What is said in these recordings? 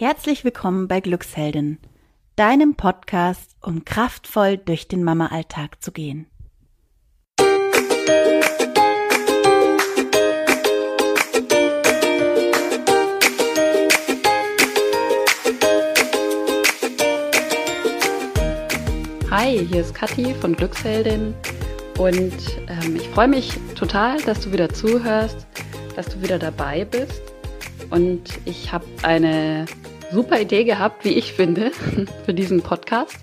Herzlich willkommen bei Glücksheldin, deinem Podcast, um kraftvoll durch den Mama-Alltag zu gehen. Hi, hier ist Kathi von Glücksheldin und ähm, ich freue mich total, dass du wieder zuhörst, dass du wieder dabei bist. Und ich habe eine super Idee gehabt, wie ich finde, für diesen Podcast.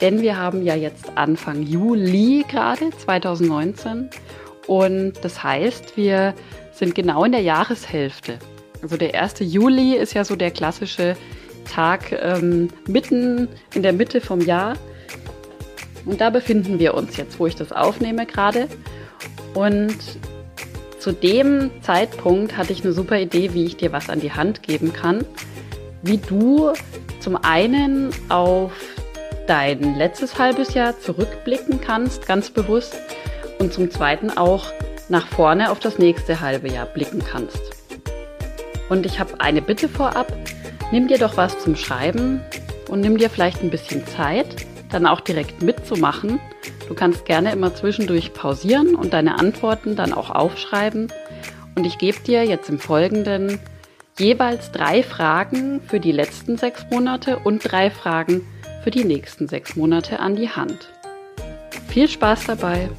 Denn wir haben ja jetzt Anfang Juli gerade 2019. Und das heißt, wir sind genau in der Jahreshälfte. Also der 1. Juli ist ja so der klassische Tag ähm, mitten in der Mitte vom Jahr. Und da befinden wir uns jetzt, wo ich das aufnehme gerade. Und zu dem Zeitpunkt hatte ich eine super Idee, wie ich dir was an die Hand geben kann, wie du zum einen auf dein letztes halbes Jahr zurückblicken kannst, ganz bewusst, und zum zweiten auch nach vorne auf das nächste halbe Jahr blicken kannst. Und ich habe eine Bitte vorab, nimm dir doch was zum Schreiben und nimm dir vielleicht ein bisschen Zeit, dann auch direkt mitzumachen. Du kannst gerne immer zwischendurch pausieren und deine Antworten dann auch aufschreiben. Und ich gebe dir jetzt im Folgenden jeweils drei Fragen für die letzten sechs Monate und drei Fragen für die nächsten sechs Monate an die Hand. Viel Spaß dabei!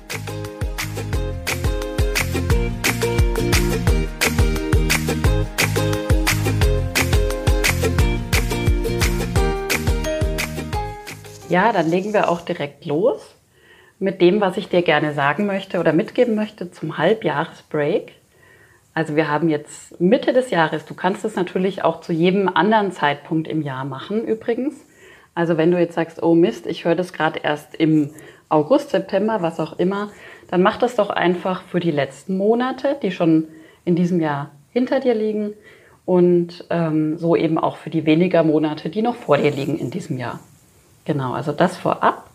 Ja, dann legen wir auch direkt los mit dem, was ich dir gerne sagen möchte oder mitgeben möchte zum Halbjahresbreak. Also wir haben jetzt Mitte des Jahres. Du kannst es natürlich auch zu jedem anderen Zeitpunkt im Jahr machen übrigens. Also wenn du jetzt sagst, oh Mist, ich höre das gerade erst im August, September, was auch immer, dann mach das doch einfach für die letzten Monate, die schon in diesem Jahr hinter dir liegen und ähm, so eben auch für die weniger Monate, die noch vor dir liegen in diesem Jahr. Genau, also das vorab.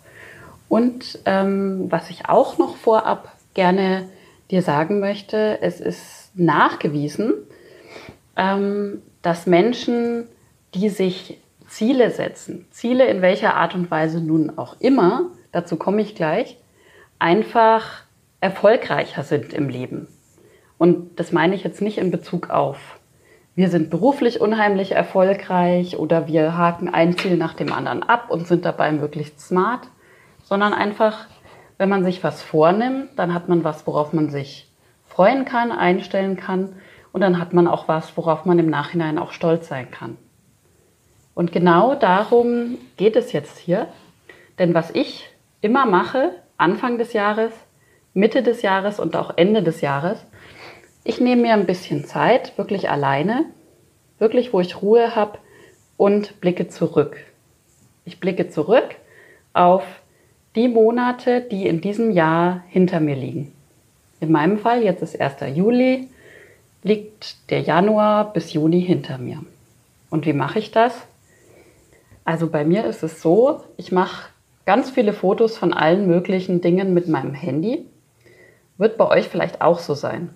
Und ähm, was ich auch noch vorab gerne dir sagen möchte, es ist nachgewiesen, ähm, dass Menschen, die sich Ziele setzen, Ziele in welcher Art und Weise nun auch immer, dazu komme ich gleich, einfach erfolgreicher sind im Leben. Und das meine ich jetzt nicht in Bezug auf, wir sind beruflich unheimlich erfolgreich oder wir haken ein Ziel nach dem anderen ab und sind dabei möglichst smart, sondern einfach, wenn man sich was vornimmt, dann hat man was, worauf man sich freuen kann, einstellen kann und dann hat man auch was, worauf man im Nachhinein auch stolz sein kann. Und genau darum geht es jetzt hier, denn was ich immer mache, Anfang des Jahres, Mitte des Jahres und auch Ende des Jahres, ich nehme mir ein bisschen Zeit, wirklich alleine, wirklich wo ich Ruhe habe und blicke zurück. Ich blicke zurück auf die Monate, die in diesem Jahr hinter mir liegen. In meinem Fall, jetzt ist 1. Juli, liegt der Januar bis Juni hinter mir. Und wie mache ich das? Also bei mir ist es so, ich mache ganz viele Fotos von allen möglichen Dingen mit meinem Handy. Wird bei euch vielleicht auch so sein.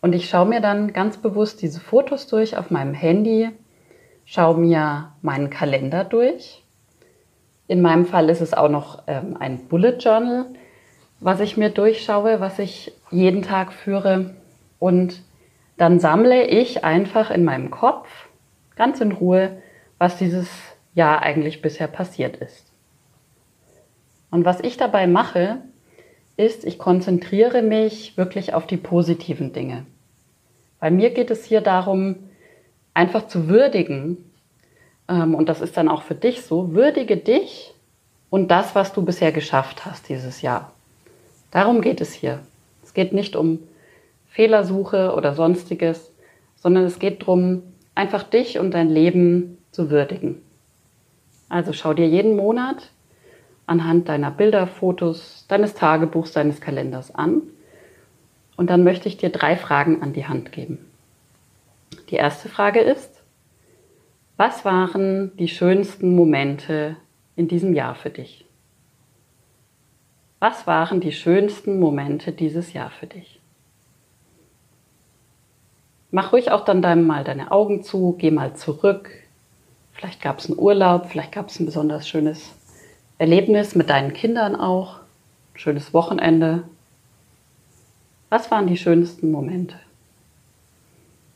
Und ich schaue mir dann ganz bewusst diese Fotos durch auf meinem Handy, schaue mir meinen Kalender durch. In meinem Fall ist es auch noch ähm, ein Bullet Journal was ich mir durchschaue, was ich jeden Tag führe. Und dann sammle ich einfach in meinem Kopf ganz in Ruhe, was dieses Jahr eigentlich bisher passiert ist. Und was ich dabei mache, ist, ich konzentriere mich wirklich auf die positiven Dinge. Bei mir geht es hier darum, einfach zu würdigen, ähm, und das ist dann auch für dich so, würdige dich und das, was du bisher geschafft hast dieses Jahr. Darum geht es hier. Es geht nicht um Fehlersuche oder sonstiges, sondern es geht darum, einfach dich und dein Leben zu würdigen. Also schau dir jeden Monat anhand deiner Bilder, Fotos, deines Tagebuchs, deines Kalenders an. Und dann möchte ich dir drei Fragen an die Hand geben. Die erste Frage ist, was waren die schönsten Momente in diesem Jahr für dich? Was waren die schönsten Momente dieses Jahr für dich? Mach ruhig auch dann mal deine Augen zu, geh mal zurück, Vielleicht gab es einen Urlaub, vielleicht gab es ein besonders schönes Erlebnis mit deinen Kindern auch, schönes Wochenende. Was waren die schönsten Momente?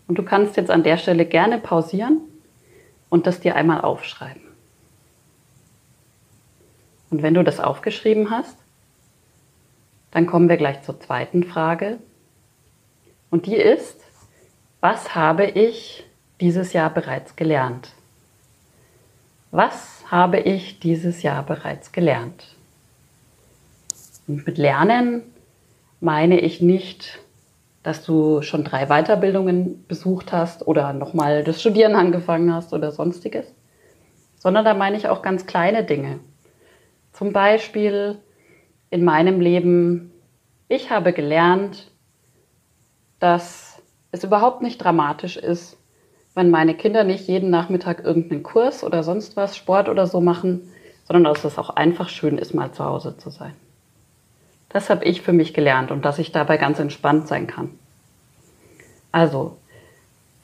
Und du kannst jetzt an der Stelle gerne pausieren und das dir einmal aufschreiben. Und wenn du das aufgeschrieben hast, dann kommen wir gleich zur zweiten Frage. Und die ist, was habe ich dieses Jahr bereits gelernt? Was habe ich dieses Jahr bereits gelernt? Und mit Lernen meine ich nicht, dass du schon drei Weiterbildungen besucht hast oder nochmal das Studieren angefangen hast oder sonstiges, sondern da meine ich auch ganz kleine Dinge. Zum Beispiel in meinem Leben, ich habe gelernt, dass es überhaupt nicht dramatisch ist, wenn meine Kinder nicht jeden Nachmittag irgendeinen Kurs oder sonst was, Sport oder so machen, sondern dass es auch einfach schön ist, mal zu Hause zu sein. Das habe ich für mich gelernt und dass ich dabei ganz entspannt sein kann. Also,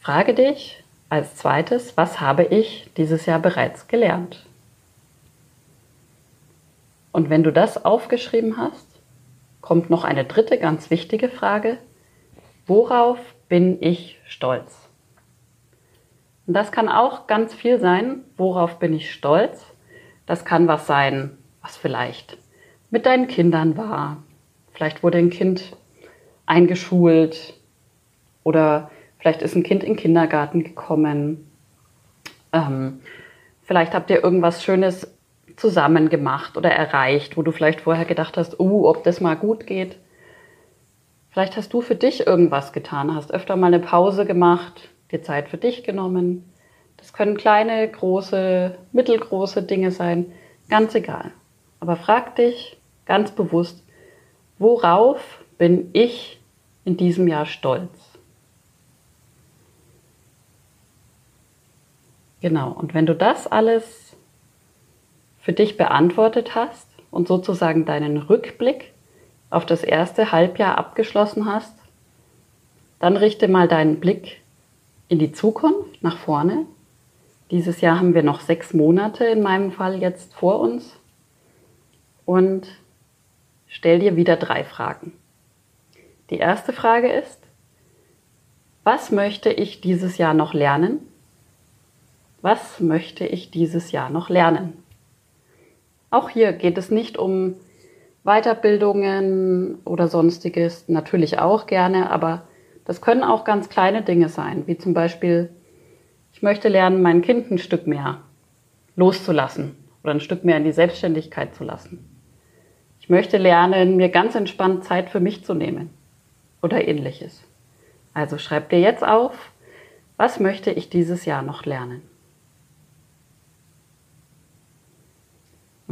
frage dich als zweites, was habe ich dieses Jahr bereits gelernt? Und wenn du das aufgeschrieben hast, kommt noch eine dritte ganz wichtige Frage. Worauf bin ich stolz? Und das kann auch ganz viel sein. Worauf bin ich stolz? Das kann was sein, was vielleicht mit deinen Kindern war. Vielleicht wurde ein Kind eingeschult oder vielleicht ist ein Kind in den Kindergarten gekommen. Ähm, vielleicht habt ihr irgendwas Schönes zusammen gemacht oder erreicht, wo du vielleicht vorher gedacht hast, uh, ob das mal gut geht. Vielleicht hast du für dich irgendwas getan, hast öfter mal eine Pause gemacht, dir Zeit für dich genommen. Das können kleine, große, mittelgroße Dinge sein, ganz egal. Aber frag dich ganz bewusst, worauf bin ich in diesem Jahr stolz? Genau, und wenn du das alles für dich beantwortet hast und sozusagen deinen Rückblick auf das erste Halbjahr abgeschlossen hast, dann richte mal deinen Blick in die Zukunft, nach vorne. Dieses Jahr haben wir noch sechs Monate in meinem Fall jetzt vor uns und stell dir wieder drei Fragen. Die erste Frage ist, was möchte ich dieses Jahr noch lernen? Was möchte ich dieses Jahr noch lernen? Auch hier geht es nicht um Weiterbildungen oder sonstiges, natürlich auch gerne, aber das können auch ganz kleine Dinge sein, wie zum Beispiel, ich möchte lernen, mein Kind ein Stück mehr loszulassen oder ein Stück mehr in die Selbstständigkeit zu lassen. Ich möchte lernen, mir ganz entspannt Zeit für mich zu nehmen oder ähnliches. Also schreib dir jetzt auf, was möchte ich dieses Jahr noch lernen?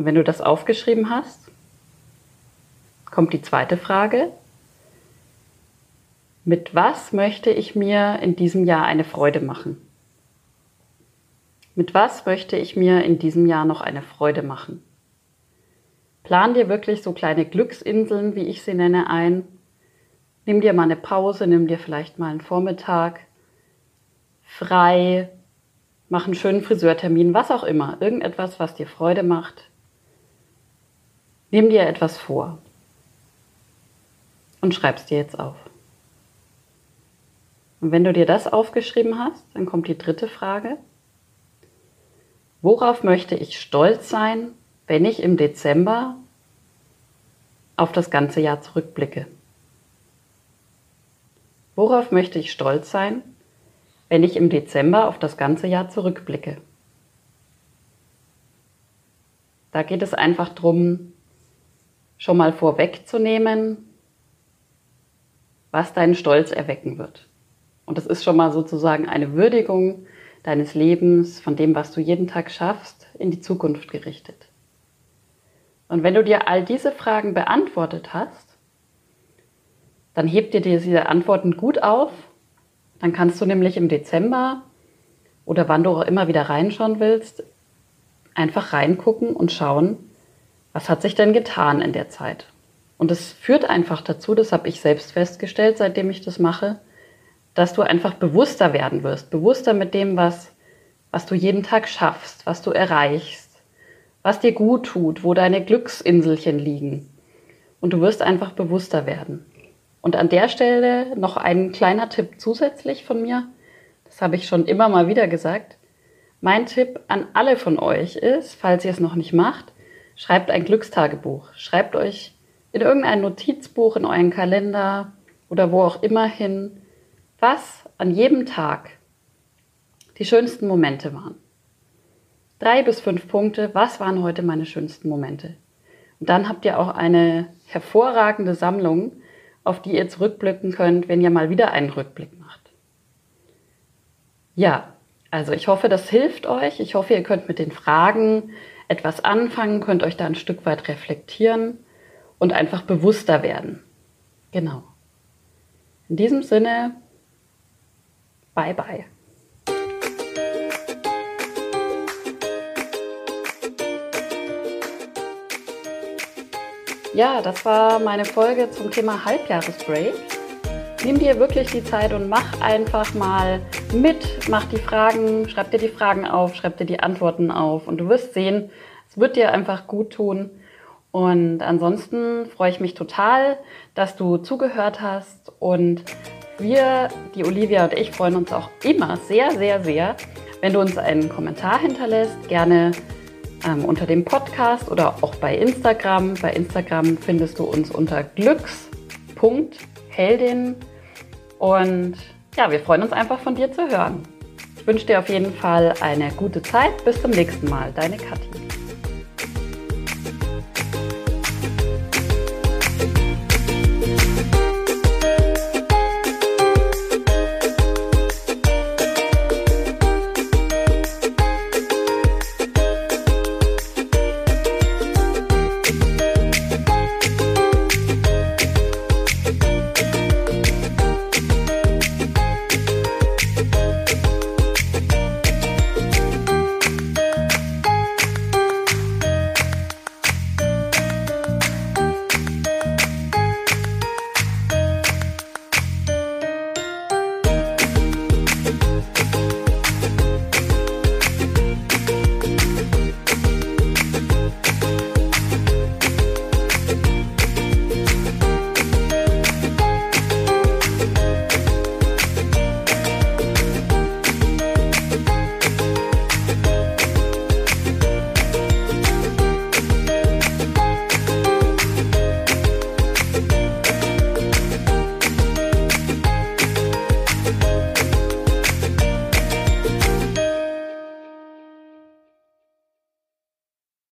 Und wenn du das aufgeschrieben hast, kommt die zweite Frage. Mit was möchte ich mir in diesem Jahr eine Freude machen? Mit was möchte ich mir in diesem Jahr noch eine Freude machen? Plan dir wirklich so kleine Glücksinseln, wie ich sie nenne, ein. Nimm dir mal eine Pause, nimm dir vielleicht mal einen Vormittag frei, mach einen schönen Friseurtermin, was auch immer. Irgendetwas, was dir Freude macht. Nimm dir etwas vor und schreib es dir jetzt auf. Und wenn du dir das aufgeschrieben hast, dann kommt die dritte Frage. Worauf möchte ich stolz sein, wenn ich im Dezember auf das ganze Jahr zurückblicke? Worauf möchte ich stolz sein, wenn ich im Dezember auf das ganze Jahr zurückblicke? Da geht es einfach darum, schon mal vorwegzunehmen, was deinen Stolz erwecken wird. Und das ist schon mal sozusagen eine Würdigung deines Lebens, von dem, was du jeden Tag schaffst, in die Zukunft gerichtet. Und wenn du dir all diese Fragen beantwortet hast, dann heb dir diese Antworten gut auf. Dann kannst du nämlich im Dezember oder wann du auch immer wieder reinschauen willst, einfach reingucken und schauen, was hat sich denn getan in der Zeit? Und es führt einfach dazu, das habe ich selbst festgestellt, seitdem ich das mache, dass du einfach bewusster werden wirst, bewusster mit dem, was was du jeden Tag schaffst, was du erreichst, was dir gut tut, wo deine Glücksinselchen liegen. Und du wirst einfach bewusster werden. Und an der Stelle noch ein kleiner Tipp zusätzlich von mir. Das habe ich schon immer mal wieder gesagt. Mein Tipp an alle von euch ist, falls ihr es noch nicht macht, schreibt ein Glückstagebuch. Schreibt euch in irgendein Notizbuch, in euren Kalender oder wo auch immer hin, was an jedem Tag die schönsten Momente waren. Drei bis fünf Punkte, was waren heute meine schönsten Momente? Und dann habt ihr auch eine hervorragende Sammlung, auf die ihr zurückblicken könnt, wenn ihr mal wieder einen Rückblick macht. Ja, also ich hoffe, das hilft euch. Ich hoffe, ihr könnt mit den Fragen etwas anfangen, könnt euch da ein Stück weit reflektieren und einfach bewusster werden. Genau. In diesem Sinne, bye bye. Ja, das war meine Folge zum Thema Halbjahresbreak. Nimm dir wirklich die Zeit und mach einfach mal mit, mach die Fragen, schreib dir die Fragen auf, schreib dir die Antworten auf und du wirst sehen, es wird dir einfach gut tun. Und ansonsten freue ich mich total, dass du zugehört hast und wir, die Olivia und ich, freuen uns auch immer sehr, sehr, sehr, wenn du uns einen Kommentar hinterlässt. Gerne ähm, unter dem Podcast oder auch bei Instagram. Bei Instagram findest du uns unter glücks.heldin. Und ja, wir freuen uns einfach von dir zu hören. Ich wünsche dir auf jeden Fall eine gute Zeit. Bis zum nächsten Mal. Deine Kathi.